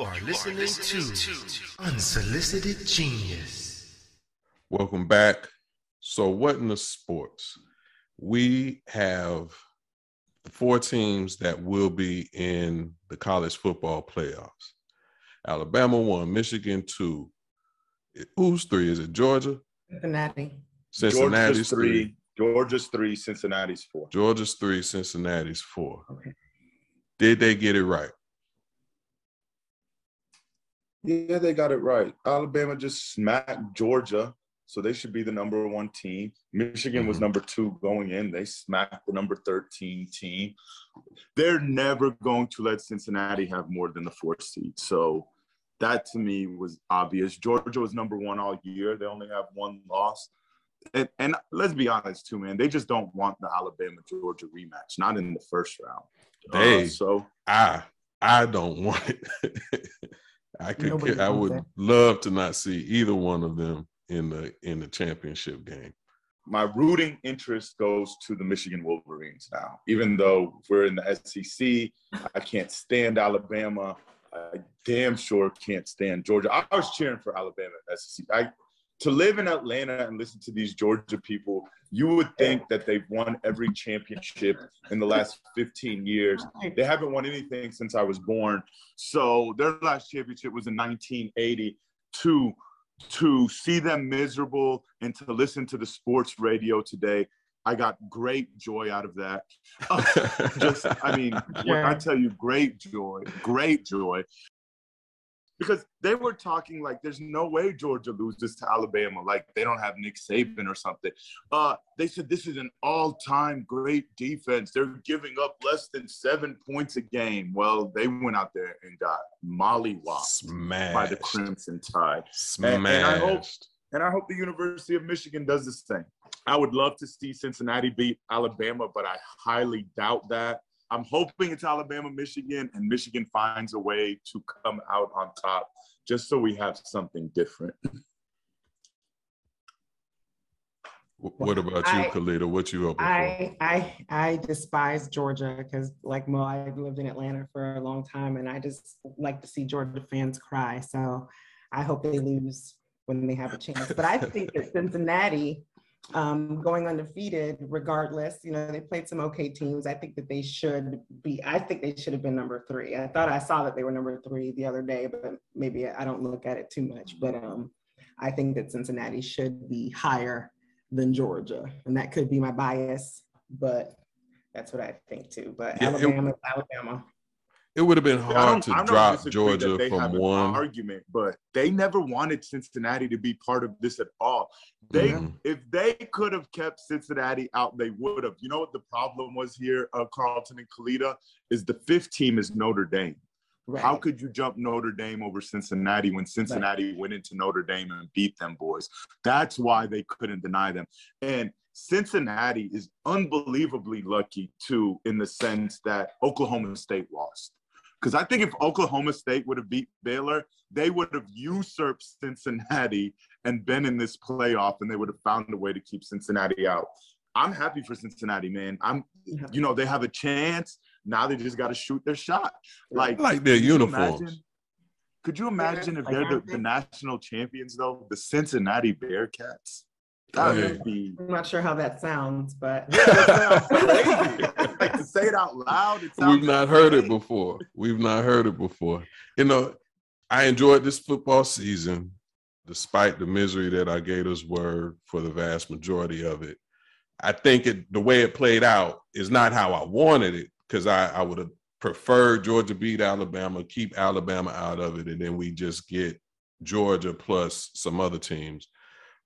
are listening to Unsolicited Genius. Welcome back. So, what in the sports? We have the four teams that will be in the college football playoffs. Alabama one, Michigan two. Who's three? Is it Georgia? Cincinnati. Cincinnati's Georgia's three. Georgia's three. Cincinnati's four. Georgia's three, Cincinnati's four. Okay. Did they get it right? Yeah, they got it right. Alabama just smacked Georgia, so they should be the number one team. Michigan was Mhm. number two going in. They smacked the number 13 team. They're never going to let Cincinnati have more than the fourth seed. So that to me was obvious. Georgia was number one all year. They only have one loss. And, and let's be honest too, man. They just don't want the Alabama Georgia rematch, not in the first round. Uh, so I I don't want it. I could Nobody I would it. love to not see either one of them in the in the championship game. my rooting interest goes to the Michigan Wolverines now. Even though we're in the SEC, I can't stand Alabama. I damn sure can't stand Georgia. I was cheering for Alabama SEC. I to live in Atlanta and listen to these Georgia people, you would think that they've won every championship in the last 15 years. They haven't won anything since I was born. So their last championship was in 1980. To to see them miserable and to listen to the sports radio today, I got great joy out of that. Just, I mean, when I tell you great joy, great joy. Because they were talking like there's no way Georgia loses to Alabama, like they don't have Nick Saban or something. Uh, they said this is an all-time great defense. They're giving up less than seven points a game. Well, they went out there and got mollywopped Smashed. by the Crimson Tide. Smashed. and I hope- And I hope the University of Michigan does the same. I would love to see Cincinnati beat Alabama, but I highly doubt that. I'm hoping it's Alabama, Michigan, and Michigan finds a way to come out on top just so we have something different. What about you, I- Caleta? What you hoping for? I I I despise Georgia because like Mo, I lived in Atlanta for a long time, and I just like to see Georgia fans cry. So I hope they lose when they have a chance. But I think that Cincinnati, um, going undefeated, regardless, you know, they played some okay teams. I think that they should be. I think they should have been number three. I thought I saw that they were number three the other day, but maybe I don't look at it too much. But um, I think that Cincinnati should be higher than Georgia, and that could be my bias, but that's what I think too. But Yeah, it- Alabama, Alabama. It would have been hard to drop Georgia that they have from an one. argument, but they never wanted Cincinnati to be part of this at all. They, Mhm. if they could have kept Cincinnati out, they would have. You know what the problem was here, uh, Carlton and Caleta, is the fifth team is Notre Dame. Right. How could you jump Notre Dame over Cincinnati when Cincinnati went into Notre Dame and beat them boys? That's why they couldn't deny them. And Cincinnati is unbelievably lucky too, in the sense that Oklahoma State lost. Because I think if Oklahoma State would have beat Baylor, they would have usurped Cincinnati and been in this playoff, and they would have found a way to keep Cincinnati out. I'm happy for Cincinnati, man. I'm, Yeah. you know, they have a chance. Now they just got to shoot their shot. Like, I like their could you uniforms. imagine- Could you imagine if they're the, the national champions, though? The Cincinnati Bearcats. Oh, That yeah. would be I'm not sure how that sounds, but sounds like to say it out loud. It We've not heard it before. We've not heard it before. You know, I enjoyed this football season, despite the misery that our Gators were for the vast majority of it. I think it the way it played out is not how I wanted it because I, I would have preferred Georgia beat Alabama, keep Alabama out of it, and then we just get Georgia plus some other teams.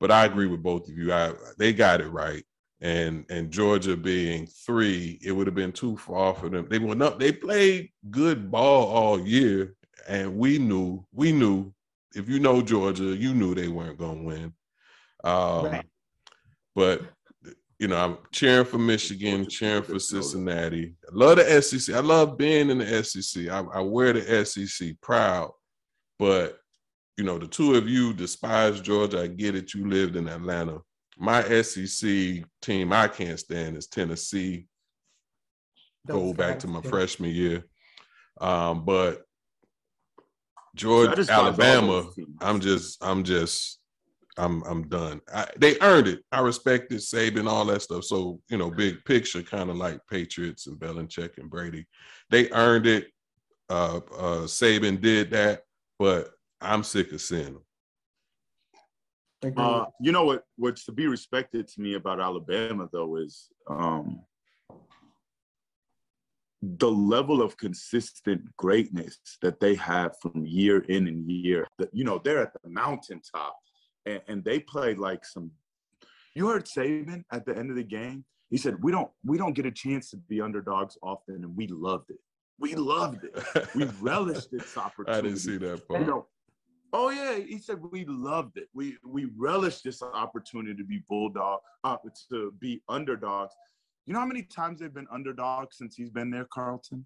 But I agree with both of you. I they got it right. And and Georgia being three, it would have been too far for them. They went up, they played good ball all year, and we knew, we knew if you know Georgia, you knew they weren't gonna win. Um, Right. but you know, I'm cheering for Michigan, cheering for that know that. Cincinnati. I love the SEC. I love being in the SEC. I, I wear the SEC proud, but you know, the two of you despise Georgia. I get it. You lived in Atlanta. My SEC team I can't stand is Tennessee. Go back to my do. freshman year. Um, but Georgia, That is Alabama. I'm just, I'm just, I'm, I'm done. I, they earned it. I respect it, Saban, all that stuff. So you know, big picture, kind of like Patriots and Belichick and Brady, they earned it. Uh, uh, Saban did that, but I'm sick of seeing them. Uh, you know what? What's to be respected to me about Alabama though is um, the level of consistent greatness that they have from year in and year. That you know they're at the mountaintop, and, and they played like some. You heard Saban at the end of the game. He said, "We don't we don't get a chance to be underdogs often, and we loved it. We loved it. We relished this opportunity." I didn't see that You part. know, oh yeah, he said we loved it. We we relished this opportunity to be bulldog, uh, to be underdogs. You know how many times they've been underdogs since he's been there, Carlton?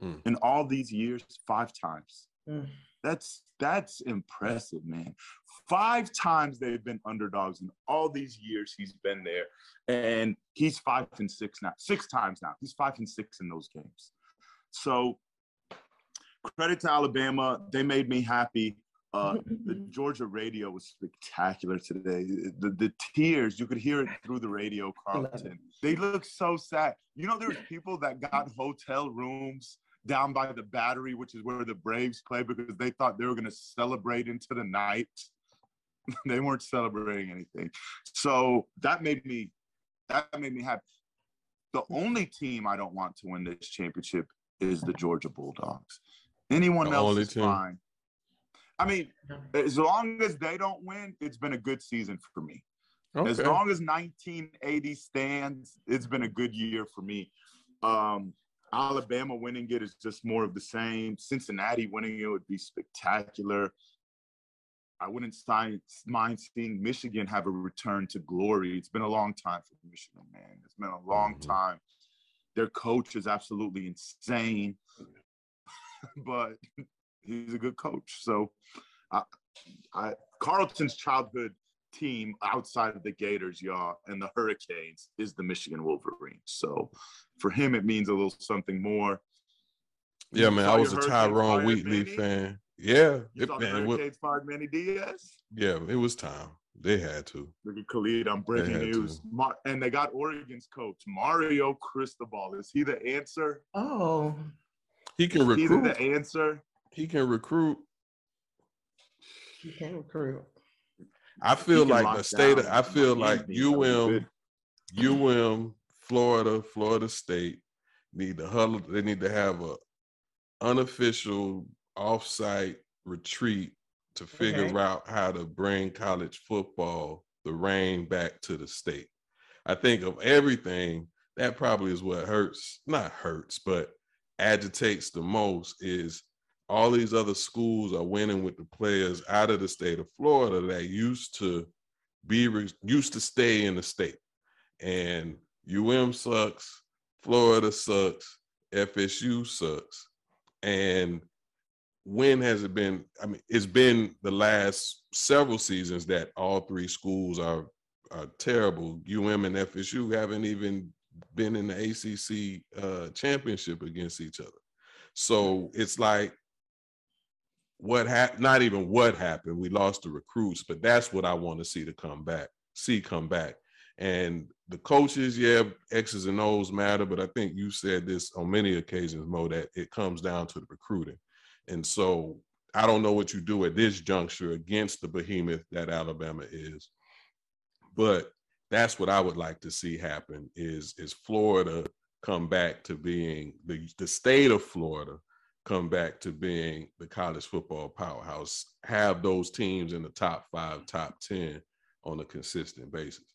Hmm. In all these years, five times. Mm. That's that's impressive, man. Five times they've been underdogs in all these years he's been there, and he's five and six now. Six times now. He's five and six in those games. So credit to Alabama. They made me happy. Uh, the Georgia radio was spectacular today. The, the tears, you could hear it through the radio, Carlton. They look so sad. You know, there's people that got hotel rooms down by the battery, which is where the Braves play, because they thought they were going to celebrate into the night. they weren't celebrating anything. So that made me that made me happy. The only team I don't want to win this championship is the Georgia Bulldogs. Anyone The else is team. fine. I mean, as long as they don't win, it's been a good season for me. As long as 1980 stands, it's been a good year for me. Um, Alabama winning it is just more of the same. Cincinnati winning it would be spectacular. I wouldn't mind seeing Michigan have a return to glory. It's been a long time for Michigan, man. It's been a long Mhm. time. Their coach is absolutely insane, but he's a good coach. So, I, I Carlton's childhood team outside of the Gators, y'all, and the Hurricanes is the Michigan Wolverines. So, for him, it means a little something more. Yeah, man. I was a Tyrone Wheatley Manny? fan. Yeah, You it, saw man, it wa- Hurricanes fired Manny Diaz. yeah, it was time. They had to. Look at Khalid I'm breaking news. Mar- and they got Oregon's coach, Mario Cristobal. Is he the answer? Oh, He can He's recruit. the answer. He can recruit. He can recruit. I feel like the state. Of, I feel like UM, UM, Florida, Florida State need to huddle. They need to have a unofficial offsite retreat to figure Okay. out how to bring college football the reign back to the state. I think of everything that probably is what hurts, not hurts, but agitates the most is all these other schools are winning with the players out of the state of Florida that used to be used to stay in the state. And UM sucks, Florida sucks, FSU sucks. And when has it been? I mean, it's been the last several seasons that all three schools are are terrible. UM and FSU haven't even been in the ACC uh, championship against each other. So it's like what happened, not even what happened. We lost the recruits, but that's what I want to see to come back, see come back. And the coaches, yeah, X's and O's matter, but I think you said this on many occasions, Mo, that it comes down to the recruiting. And so I don't know what you do at this juncture against the behemoth that Alabama is, but that's what I would like to see happen is is Florida come back to being the, the state of Florida come back to being the college football powerhouse, have those teams in the top five, top 10 on a consistent basis.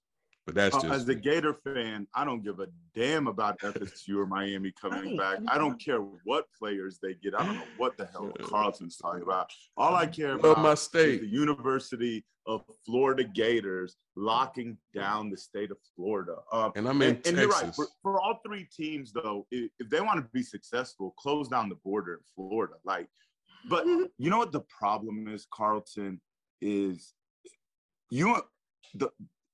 But that's Uh, just as a Gator fan, I don't give a damn about FSU or Miami coming Right. back. I don't care what players they get. I don't know what the hell Carlton's talking about. All I care love about my is state. the University of Florida Gators locking down the state of Florida. Um, And I'm in and, and you're right. For, for all three teams, though, if, if they want to be successful, close down the border in Florida. Like, but you know what the problem is, Carlton, is you the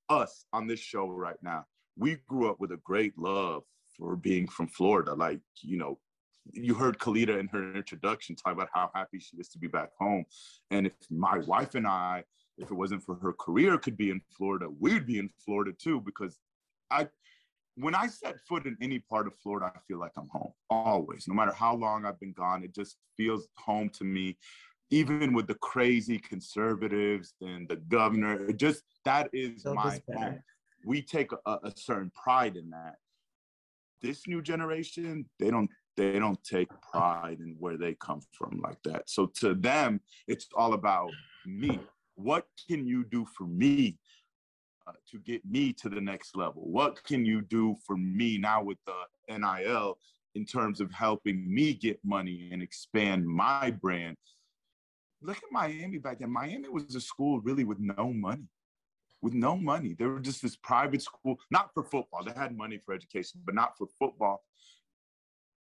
us on this show right now. We grew up with a great love for being from Florida. Like, you know, you heard Caleta in her introduction talk about how happy she is to be back home. And if my wife and I, if it wasn't for her career, could be in Florida, we'd be in Florida too. Because I, when I set foot in any part of Florida, I feel like I'm home always. No matter how long I've been gone, it just feels home to me. Even with the crazy conservatives and the governor, it just that is So my We take a, a certain pride in that. This new generation, they don't they don't take pride in where they come from like that. So to them, it's all about me. What can you do for me uh, to get me to the next level? What can you do for me now with the NIL in terms of helping me get money and expand my brand? Look at Miami back then. Miami was a school really with no money. With no money. They were just this private school, not for football. They had money for education, but not for football.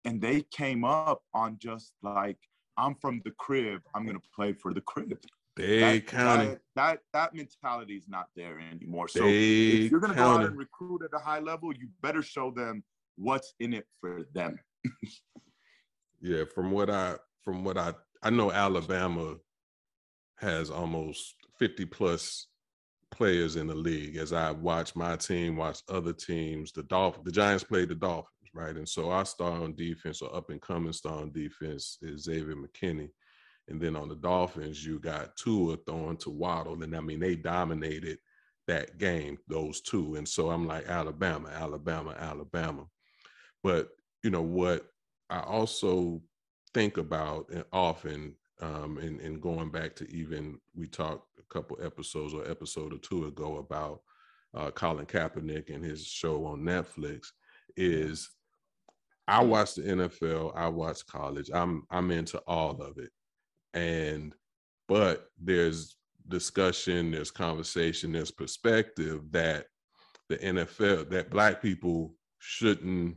And they came up on just like, I'm from the crib, I'm gonna play for the crib. Dade that, County. That, that that mentality is not there anymore. So Dade if you're gonna go out and recruit at a high level, you better show them what's in it for them. Yeah, from what I from what I I know Alabama has almost 50 plus players in the league as I watch my team, watch other teams. The Dolphin, the Giants played the Dolphins, right? And so our star on defense or up and coming star on defense is Xavier McKinney. And then on the Dolphins, you got Tua throwing to Waddle. And I mean, they dominated that game, those two. And so I'm like, Alabama, Alabama, Alabama. But you know what I also think about and often, um, and, and going back to even we talked a couple episodes or episode or two ago about uh, Colin Kaepernick and his show on Netflix is I watch the NFL, I watch college, I'm I'm into all of it, and but there's discussion, there's conversation, there's perspective that the NFL that Black people shouldn't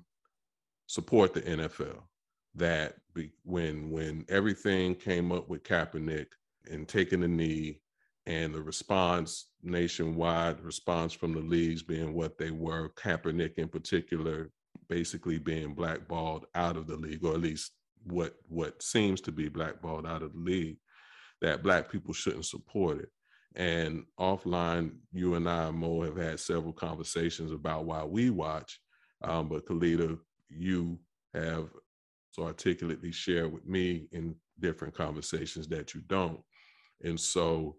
support the NFL. That be, when when everything came up with Kaepernick and taking the knee, and the response nationwide response from the leagues being what they were, Kaepernick in particular, basically being blackballed out of the league, or at least what what seems to be blackballed out of the league, that black people shouldn't support it. And offline, you and I, Mo, have had several conversations about why we watch. Um, but Caleta, you have so articulately share with me in different conversations that you don't. And so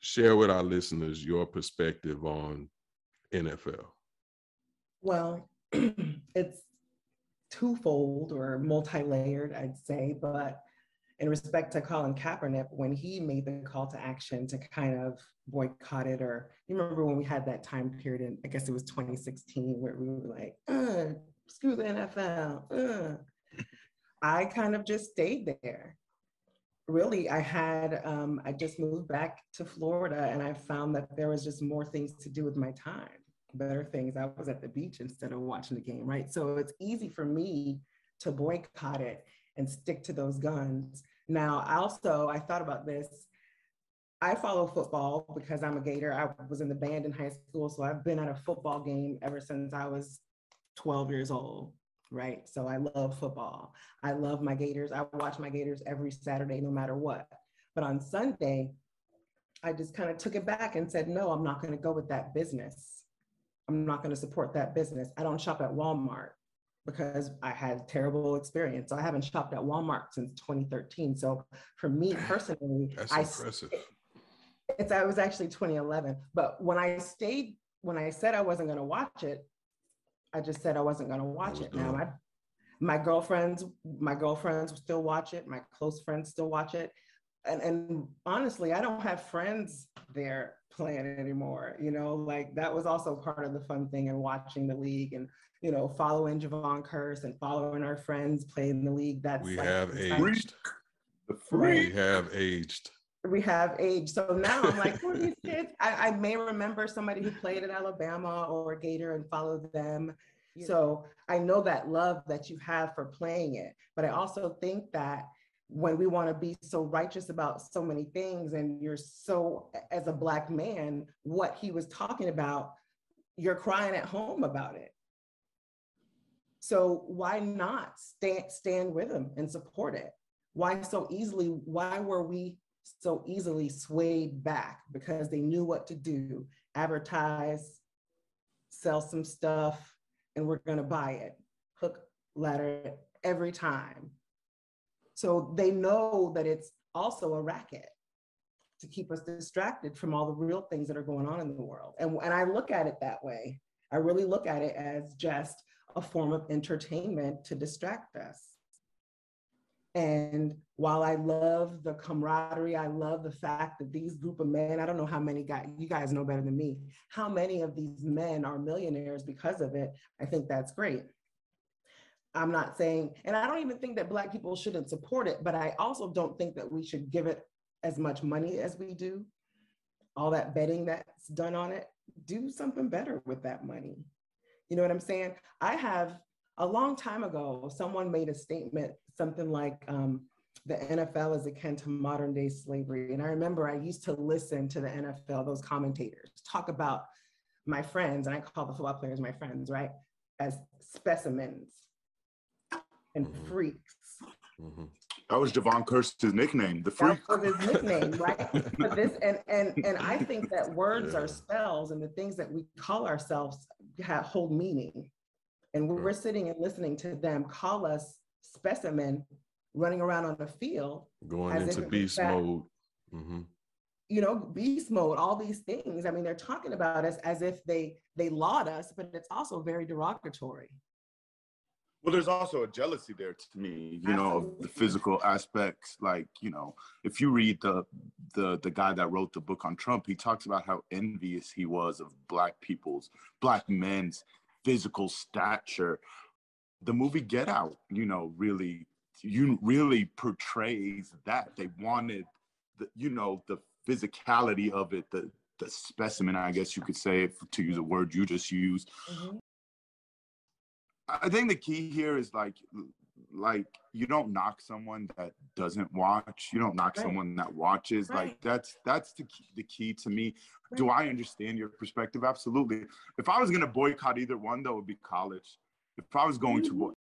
share with our listeners your perspective on NFL. Well, it's twofold or multi-layered, I'd say, but in respect to Colin Kaepernick, when he made the call to action to kind of boycott it, or you remember when we had that time period in, I guess it was 2016, where we were like, uh, screw the NFL. Uh. I kind of just stayed there. Really, I had, um, I just moved back to Florida and I found that there was just more things to do with my time, better things. I was at the beach instead of watching the game, right? So it's easy for me to boycott it and stick to those guns. Now, also, I thought about this. I follow football because I'm a Gator. I was in the band in high school, so I've been at a football game ever since I was 12 years old, right? So I love football. I love my Gators. I watch my Gators every Saturday, no matter what. But on Sunday, I just kind of took it back and said, no, I'm not going to go with that business. I'm not going to support that business. I don't shop at Walmart because I had a terrible experience. So I haven't shopped at Walmart since 2013. So for me personally, That's I impressive. it's I was actually 2011. But when I stayed, when I said I wasn't going to watch it, I just said I wasn't going to watch it. Now done. my my girlfriends, my girlfriends still watch it. My close friends still watch it. And, and honestly, I don't have friends there playing anymore. You know, like that was also part of the fun thing and watching the league and you know following Jevon Kearse and following our friends playing the league. That's We like have aged. The We have aged. We have age. So now I'm like, who are these kids? I, I may remember somebody who played at Alabama or Gator and follow them. So I know that love that you have for playing it. But I also think that when we want to be so righteous about so many things and you're so as a black man, what he was talking about, you're crying at home about it. So why not stand stand with them and support it? Why so easily? Why were we so easily swayed back because they knew what to do, advertise, sell some stuff, and we're going to buy it, hook, ladder every time. So they know that it's also a racket to keep us distracted from all the real things that are going on in the world. And, and I look at it that way. I really look at it as just a form of entertainment to distract us. And while I love the camaraderie, I love the fact that these group of men, I don't know how many guys, you guys know better than me, how many of these men are millionaires because of it. I think that's great. I'm not saying, and I don't even think that Black people shouldn't support it, but I also don't think that we should give it as much money as we do. All that betting that's done on it, do something better with that money. You know what I'm saying? I have a long time ago, someone made a statement, something like um, the NFL is akin to modern day slavery. And I remember I used to listen to the NFL, those commentators talk about my friends, and I call the football players my friends, right? As specimens and mm-hmm. freaks. Mm-hmm. That was Jevon Kearse's nickname, the freak. That was his nickname, right? but this and and and I think that words yeah. are spells, and the things that we call ourselves have, hold meaning. And we're sitting and listening to them call us specimen running around on the field. Going into beast fact, mode. Mm-hmm. You know, beast mode, all these things. I mean, they're talking about us as if they they laud us, but it's also very derogatory. Well, there's also a jealousy there to me, you know, of the physical aspects. Like, you know, if you read the the the guy that wrote the book on Trump, he talks about how envious he was of black people's, black men's physical stature. The movie Get Out, you know, really you really portrays that. They wanted the, you know, the physicality of it, the the specimen, I guess you could say, to use a word you just used. Mm-hmm. I think the key here is like like you don't knock someone that doesn't watch you don't knock right. someone that watches right. like that's that's the key, the key to me right. do i understand your perspective absolutely if i was going to boycott either one that would be college if i was going mm-hmm. to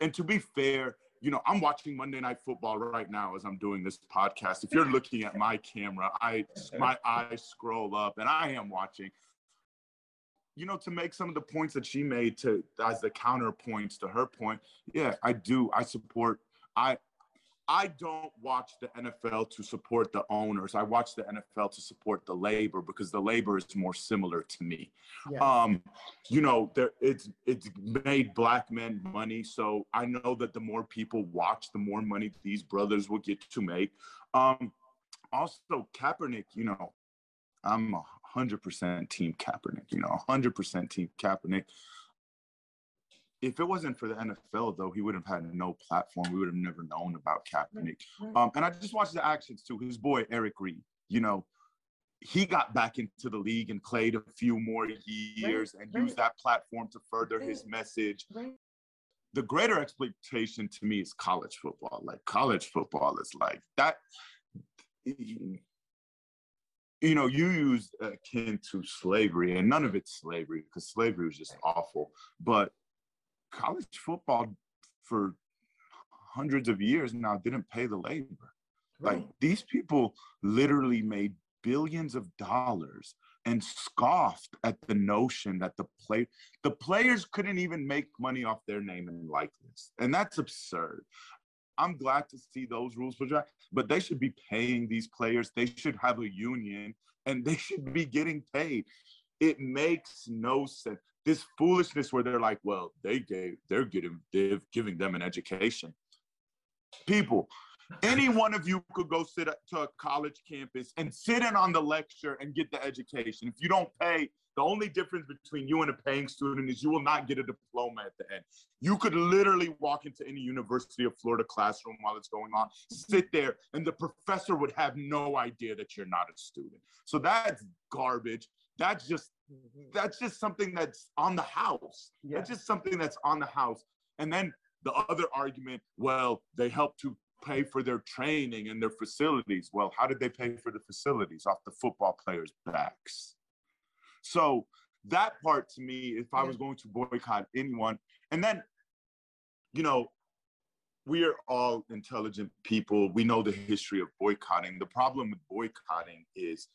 and to be fair you know i'm watching monday night football right now as i'm doing this podcast if you're looking at my camera i my eyes scroll up and i am watching you know, to make some of the points that she made to as the counterpoints to her point, yeah, I do. I support. I I don't watch the NFL to support the owners. I watch the NFL to support the labor because the labor is more similar to me. Yeah. Um, you know, there it's it's made black men money, so I know that the more people watch, the more money these brothers will get to make. Um, also, Kaepernick, you know, I'm 100% Team Kaepernick, you know, 100% Team Kaepernick. If it wasn't for the NFL, though, he would have had no platform. We would have never known about Kaepernick. Um, and I just watched the actions too. His boy, Eric Reid, you know, he got back into the league and played a few more years right, and right. used that platform to further right. his message. The greater exploitation to me is college football. Like college football is like that you know, you use akin to slavery, and none of it's slavery because slavery was just awful. But college football for hundreds of years now didn't pay the labor. Right. Like these people literally made billions of dollars and scoffed at the notion that the play the players couldn't even make money off their name and likeness. And that's absurd. I'm glad to see those rules for draft, but they should be paying these players. They should have a union and they should be getting paid. It makes no sense. This foolishness where they're like, well, they gave, they're getting, they're giving them an education. People, any one of you could go sit to a college campus and sit in on the lecture and get the education. If you don't pay, the only difference between you and a paying student is you will not get a diploma at the end. You could literally walk into any University of Florida classroom while it's going on, sit there, and the professor would have no idea that you're not a student. So that's garbage. That's just that's just something that's on the house. Yeah. That's just something that's on the house. And then the other argument, well, they help to pay for their training and their facilities. Well, how did they pay for the facilities? Off the football players' backs. So that part to me, if I was going to boycott anyone, and then you know, we are all intelligent people. We know the history of boycotting. The problem with boycotting is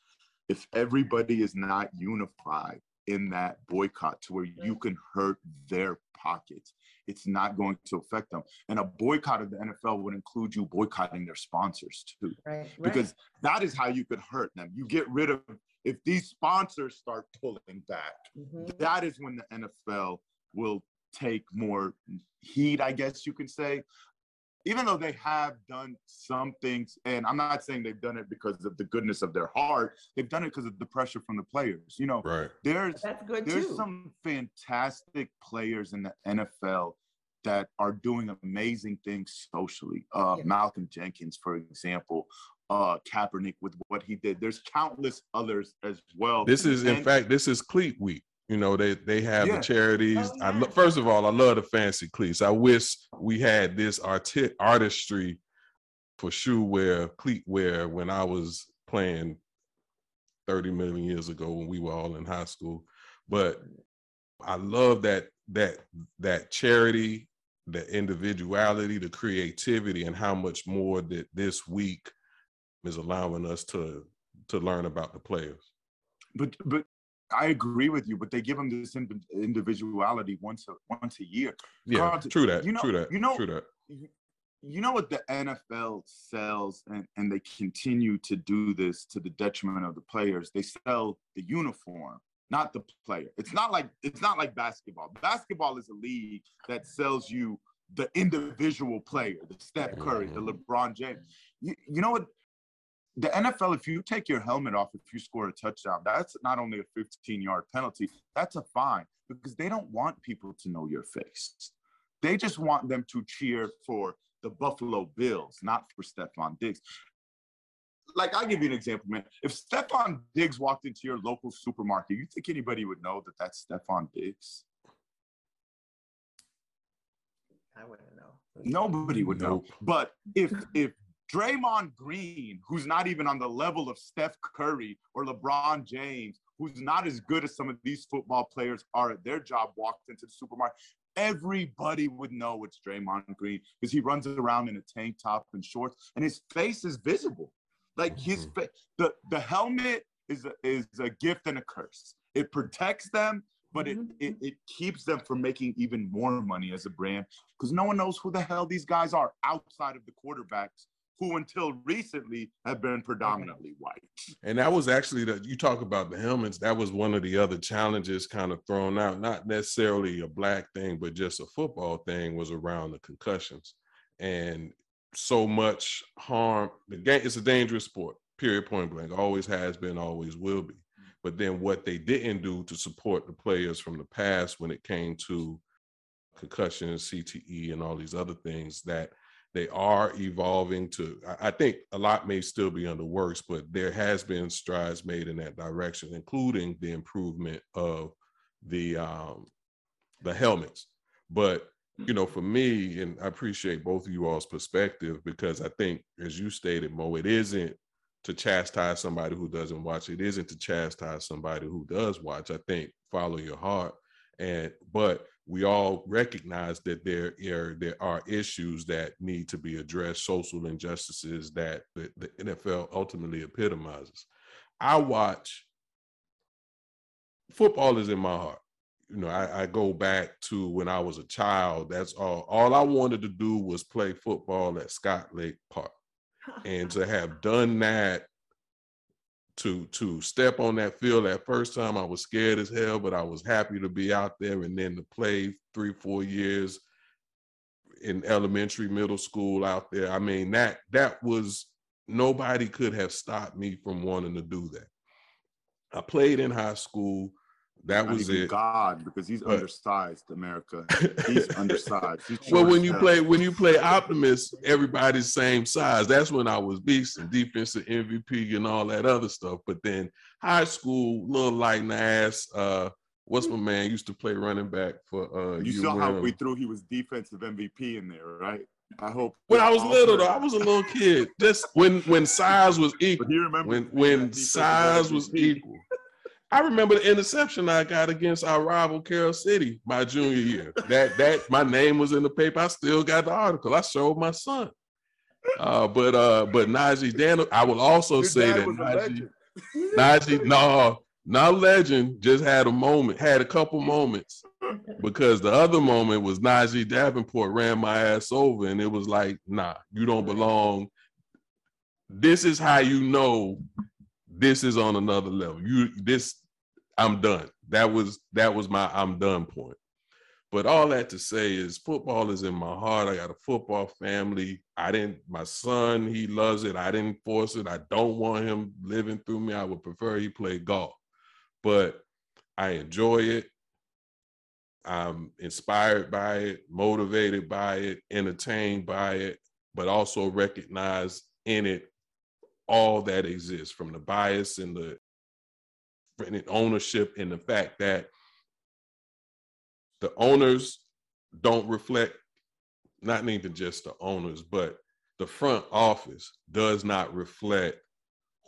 if everybody is not unified in that boycott to where you can hurt their pockets, it's not going to affect them. And a boycott of the NFL would include you boycotting their sponsors too. Right. Because that is how you could hurt them. You get rid of if these sponsors start pulling back, Mhm. that is when the NFL will take more heat, I guess you can say. Even though they have done some things, and I'm not saying they've done it because of the goodness of their heart, they've done it because of the pressure from the players. You know, Right. there's That's good there's too. some fantastic players in the NFL that are doing amazing things socially. Uh, Yeah. Malcolm Jenkins, for example, uh, Kaepernick with what he did. There's countless others as well. This is, in fact, this is cleat week. You know, they they have Yeah. the charities. Oh, I lo- first of all, I love the fancy cleats. I wish we had this arti- artistry for shoe wear, cleat wear when I was playing 30 million years ago when we were all in high school. But I love that that that charity, the individuality, the creativity, and how much more that this week is allowing us to to learn about the players. but but I agree with you. But they give them this individuality once a once a year. Yeah, true that. you know- true that. you know- true that. you you know what the NFL sells, and, and they continue to do this to the detriment of the players. They sell the uniform, not the player. It's not like it's not like basketball. Basketball is a league that sells you the individual player, the Steph Curry, the mm-hmm. LeBron James. You, you know what? The NFL, if you take your helmet off, if you score a touchdown, that's not only a 15 yard penalty, that's a fine because they don't want people to know your face. They just want them to cheer for the Buffalo Bills, not for Stefon Diggs. Like, I'll give you an example, man. If Stefon Diggs walked into your local supermarket, you think anybody would know that that's Stefon Diggs? I wouldn't know. Nobody would know. But if if Draymond Green, who's not even on the level of Steph Curry or LeBron James, who's not as good as some of these football players are at their job, walked into the supermarket, everybody would know it's Draymond Green because he runs around in a tank top and shorts, and his face is visible. Like his Mhm. face, the the helmet is a, is a gift and a curse. It protects them, but it, Mhm. it it keeps them from making even more money as a brand because no one knows who the hell these guys are outside of the quarterbacks who until recently have been predominantly white. And that was actually that you talk about the helmets. That was one of the other challenges kind of thrown out, not necessarily a black thing, but just a football thing was around the concussions. And so much harm. The game it's a dangerous sport, period point blank. Always has been, always will be. But then what they didn't do to support the players from the past when it came to concussions, CTE, and all these other things that they are evolving to I- think a lot may still be under works but there has been strides made in that direction including the improvement of the um the helmets. But you know for me and i appreciate both of you all's perspective because i think as you stated mo it isn't to chastise somebody who doesn't watch. It isn't to chastise somebody who does watch. I think follow your heart and but we all recognize that there are there are issues that need to be addressed, social injustices that the, the NFL ultimately epitomizes. I watch football is in my heart. You know, I, I go back to when I was a child. That's all. All I wanted to do was play football at Scott Lake Park, and to have done that to to step on that field. That first time i was scared as hell but i was happy to be out there. And then to play three four years in elementary middle school out there i mean that that was nobody could have stopped me from wanting to do that. I played in high school that Not was it God, because he's But- undersized, America. He's undersized. He's well, when you play when you play optimist, everybody's same size. That's when I was beasting defensive MVP and all that other stuff. But then high school, little light and ass. Uh, what's my man used to play running back for? Uh, you saw how UM. we threw he was defensive MVP in there, right? I hope. When I was little, though, I was a little kid. Just when when size was equal. But equal. he remembers When when size was equal. I remember the interception I got against our rival Carol City my junior year. That that my name was in the paper. I still got the article. I showed my son. Uh, but uh, but Najee Daniel, I will also Your say that Najee. Najee, no, not legend, just had a moment, had a couple moments. Because the other moment was Najeh Davenport ran my ass over, and it was like, nah, you don't belong. This is how you know this is on another level. You this, I'm done. That was that was my I'm done point. But all that to say is football is in my heart. I got a football family. I didn't, my son, he loves it. I didn't force it. I don't want him living through me. I would prefer he play golf. But I enjoy it. I'm inspired by it, motivated by it, entertained by it, but also recognize in it all that exists from the bias and the ownership and the fact that the owners don't reflect not even just the owners, but the front office does not reflect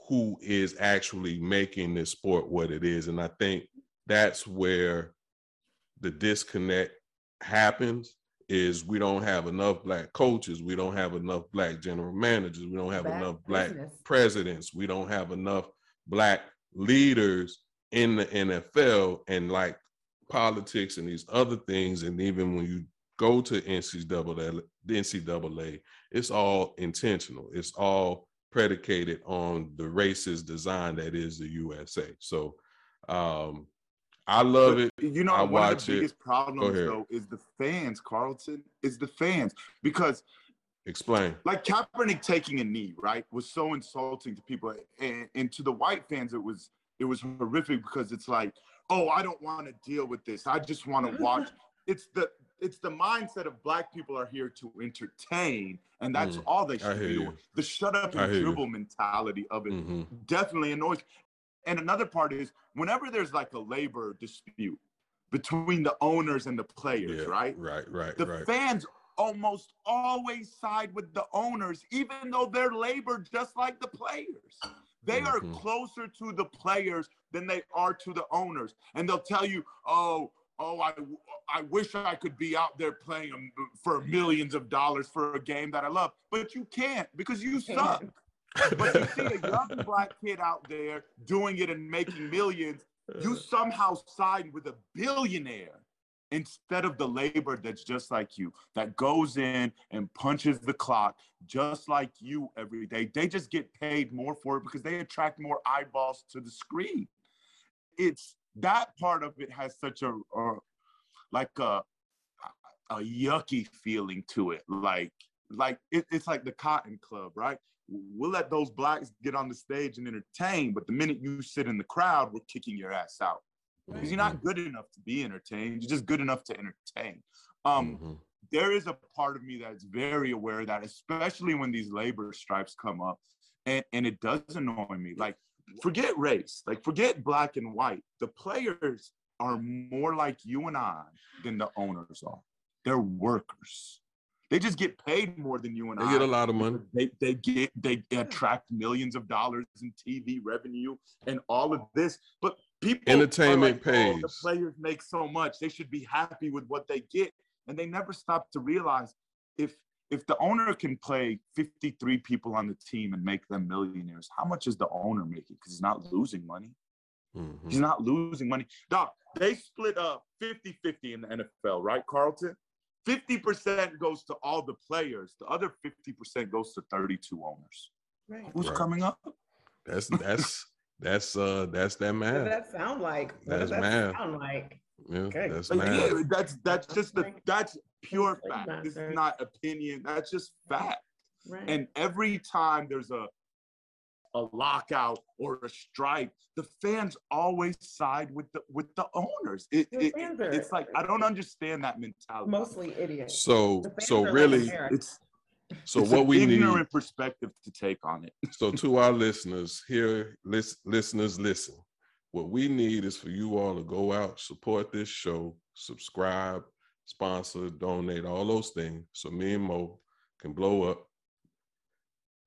who is actually making this sport what it is. And I think that's where the disconnect happens is we don't have enough black coaches, we don't have enough black general managers, we don't have Black enough black business. presidents, we don't have enough black leaders in the NFL and like politics and these other things. And even when you go to NCAA, the NCAA, it's all intentional. It's all predicated on the racist design that is the USA. So um I love But it. You know, I one of the it. biggest problems though is the fans, Carlton. Is the fans because Explain. like Kaepernick taking a knee, right, was so insulting to people, and, and to the white fans, it was it was horrific because it's like, oh, I don't want to deal with this. I just want to watch. it's the it's the mindset of black people are here to entertain, and that's Mm, all they should you. The shut up and hear you. dribble mentality of it hmm definitely annoys. And another part is whenever there's like a labor dispute between the owners and the players, Yeah, right? Right, right, The right. fans almost always side with the owners, even though they're labor just like the players. They are Mhm. closer to the players than they are to the owners. And they'll tell you, oh, oh, I, I wish I could be out there playing um, for millions of dollars for a game that I love. But you can't because you suck. But you see a young black kid out there doing it and making millions, you uh. somehow side with a billionaire instead of the labor that's just like you, that goes in and punches the clock just like you every day. They just get paid more for it because they attract more eyeballs to the screen. It's that part of it has such a, a like a a yucky feeling to it. Like like it, it's like the Cotton Club, right? We'll let those blacks get on the stage and entertain, but the minute you sit in the crowd, we're kicking your ass out because you're not good enough to be entertained. You're just good enough to entertain. Um, Mhm. there is a part of me that's very aware of that, especially when these labor stripes come up, and and it does annoy me. Like, forget race, like forget black and white. The players are more like you and I than the owners are. They're workers. They just get paid more than you and They I. They get a lot of money. They they get they attract millions of dollars in TV revenue and all of this, but people are Entertainment like, "Oh, the players make so much; they should be happy with what they get, and they never stop to realize if if the owner can play 53 people on the team and make them millionaires, how much is the owner making? Because he's not losing money. Mhm. He's not losing money. Doc, they split up 50-50 in the NFL, right, Carlton? 50% goes to all the players. The other 50% goes to 32 owners. Right. Who's Right. coming up? That's that's that's uh that's that What does math. that sound like? What does That's that math. sound like? Yeah, Okay. that's Like, math. yeah, that's that's just the that's pure Like fact. that, This is not opinion. That's just fact. Right. And every time there's a a lockout or a strike, the fans always side with the with the owners. It, The it- are- it's like I don't understand that mentality. mostly idiots. So so are like really It's so it's what an we need ignorant perspective to take on it. so to our listeners here lis- listeners listen what we need is for you all to go out support this show subscribe sponsor donate all those things so me and mo can blow up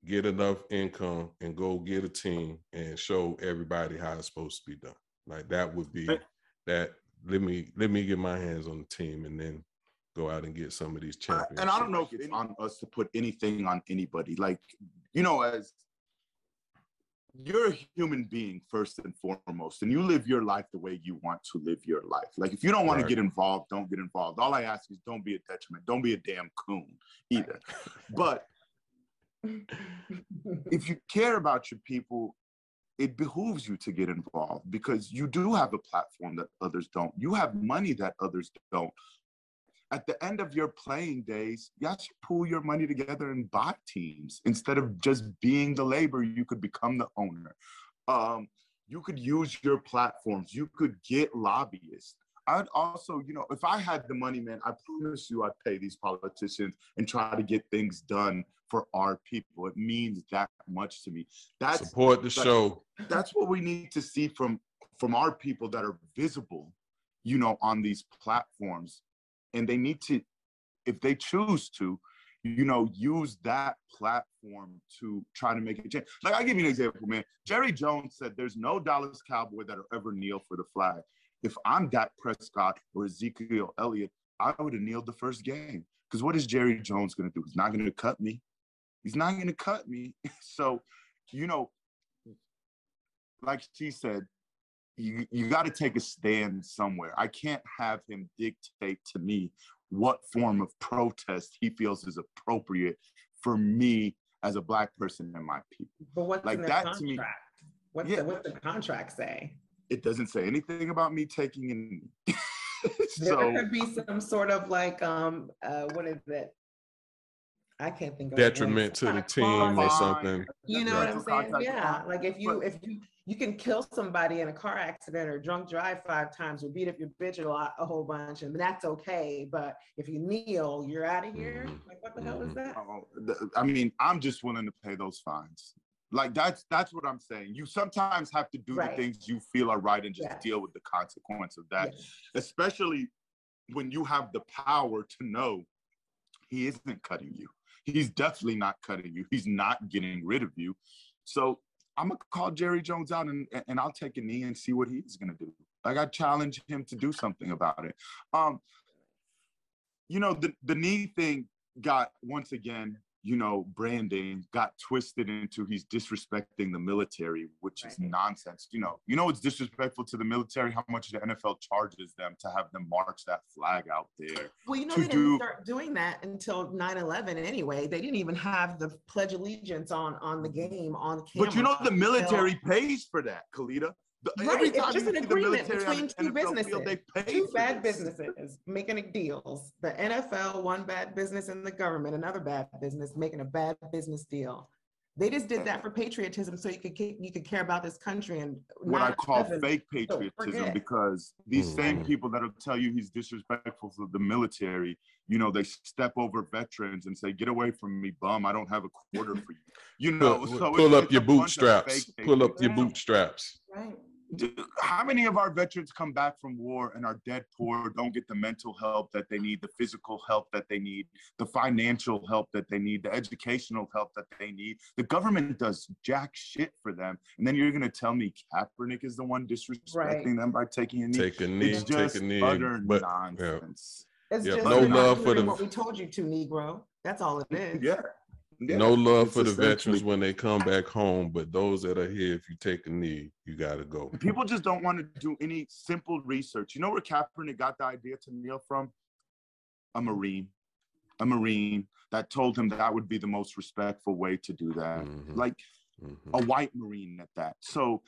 get enough income and go get a team and show everybody how it's supposed to be done Like that would be that. Let me let me get my hands on the team and then go out and get some of these champions. and I don't know if it's on us to put anything on anybody. Like, you know, as you're a human being first and foremost, and you live your life the way you want to live your life. Like, if you don't want Right. to get involved, don't get involved. All I ask is don't be a detriment. Don't be a damn coon either. But if you care about your people, it behooves you to get involved because you do have a platform that others don't. You have money that others don't. At the end of your playing days, you should pool your money together and buy teams instead of just being the labor. You could become the owner. Um, you could use your platforms. You could get lobbyists. I'd also, you know, if I had the money, man, I promise you I'd pay these politicians and try to get things done for our people. It means that much to me. That's support the show. that's what we need to see from from our people that are visible, you know, on these platforms. And they need to, if they choose to, you know, use that platform to try to make a change. Like I give you an example, man. Jerry Jones said there's no Dallas Cowboy that'll ever kneel for the flag. If I'm Dak Prescott or Ezekiel Elliott, I would have kneeled the first game. Because what is Jerry Jones gonna do? He's not gonna cut me. He's not gonna cut me. So, you know, like she said, you you got to take a stand somewhere. I can't have him dictate to me what form of protest he feels is appropriate for me as a black person and my people. But what's Like that to me- contract? What's Yeah. the, what's the contract say? It doesn't say anything about me taking in. There so could be some sort of like, um, uh, what is it? I can't think of. the. Detriment to the team or something. You know what I'm saying? Yeah, like if you, if you, you can kill somebody in a car accident or drunk drive five times or beat up your bitch a lot, a whole bunch, and that's okay. But if you kneel, you're out of here. Mhm. Like, what the hell is Mhm. that? Oh, I mean, I'm just willing to pay those fines. Like that's that's what I'm saying. You sometimes have to do Right. the things you feel are right and just Yes. deal with the consequence of that. Yes. especially when you have the power to know he isn't cutting you. He's definitely not cutting you. He's not getting rid of you. So I'm gonna call Jerry Jones out and, and I'll take a knee and see what he's gonna do. Like I challenge him to do something about it. Um, you know, the, the knee thing got once again, you know, branding got twisted into he's disrespecting the military, which is nonsense. You know, you know it's disrespectful to the military how much the NFL charges them to have them march that flag out there. Well, you know, they didn't do- start doing that until 9-11 anyway. They didn't even have the Pledge Allegiance on, on the mm-hmm. game, on camera. But you know the military pays for that, Caleta. The, Right, it's just an agreement between two NFL field, they pay Two bad this. businesses making deals. The NFL, one bad business, and the government, another bad business, making a bad business deal. They just did that for patriotism, so you could you could care about this country and what I call 9/11 fake patriotism forget. because these same Mhm. people that'll tell you he's disrespectful to the military, you know, they step over veterans and say, "Get away from me, bum! I don't have a quarter for you." You know, Pull, so pull it's- up it's your a bunch of bootstraps. Pull up your bootstraps. Right. Dude, How many of our veterans come back from war and are dead poor, don't get the mental help that they need, the physical help that they need, the financial help that they need, the educational help that they need? The government does jack shit for them. And then you're going to tell me Kaepernick is the one disrespecting Right. them by taking a knee? Take a knee. it's Take just a knee. utter But nonsense. It's Yeah, just no love for doing the- what we told you to, Negro. That's all it is. Yeah. Yeah. no love for the veterans when they come back home, but those that are here, if you take a knee, you gotta go. People just don't want to do any simple research. You know where Kaepernick got the idea to kneel from? A Marine. A Marine that told him that would be the most respectful way to do that. Mhm, Like mhm. a white Marine at that. So,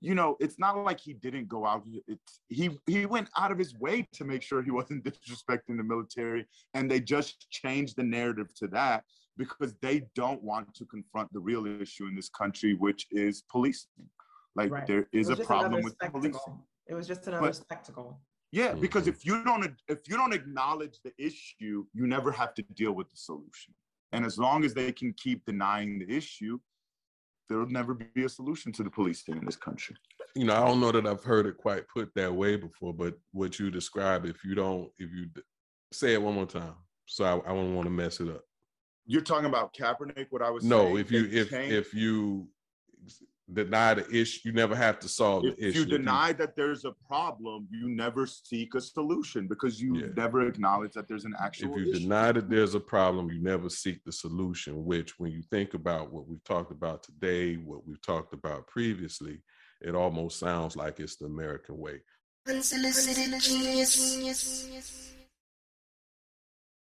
you know, it's not like he didn't go out. It's he he went out of his way to make sure he wasn't disrespecting the military. And they just changed the narrative to that because they don't want to confront the real issue in this country, which is policing. Like Right. there It is was a problem with spectacle. policing. It was just another But- spectacle. Yeah, because Mhm. if you don't if you don't acknowledge the issue, you never have to deal with the solution. And as long as they can keep denying the issue, there'll never be a solution to the policing in this country. You know, I don't know that I've heard it quite put that way before, but what you describe, if you don't, if you d- say it one more time, so I, I don't want to mess it up. You're talking about Kaepernick. What I was saying No, saying, if you if changed- if you deny the issue, you never have to solve if the issue. If you deny that there's a problem, you never seek a solution because you Yeah. never acknowledge that there's an actual if you issue. deny that there's a problem, you never seek the solution, which when you think about what we've talked about today, what we've talked about previously, it almost sounds like it's the American way. Unsolicited genius.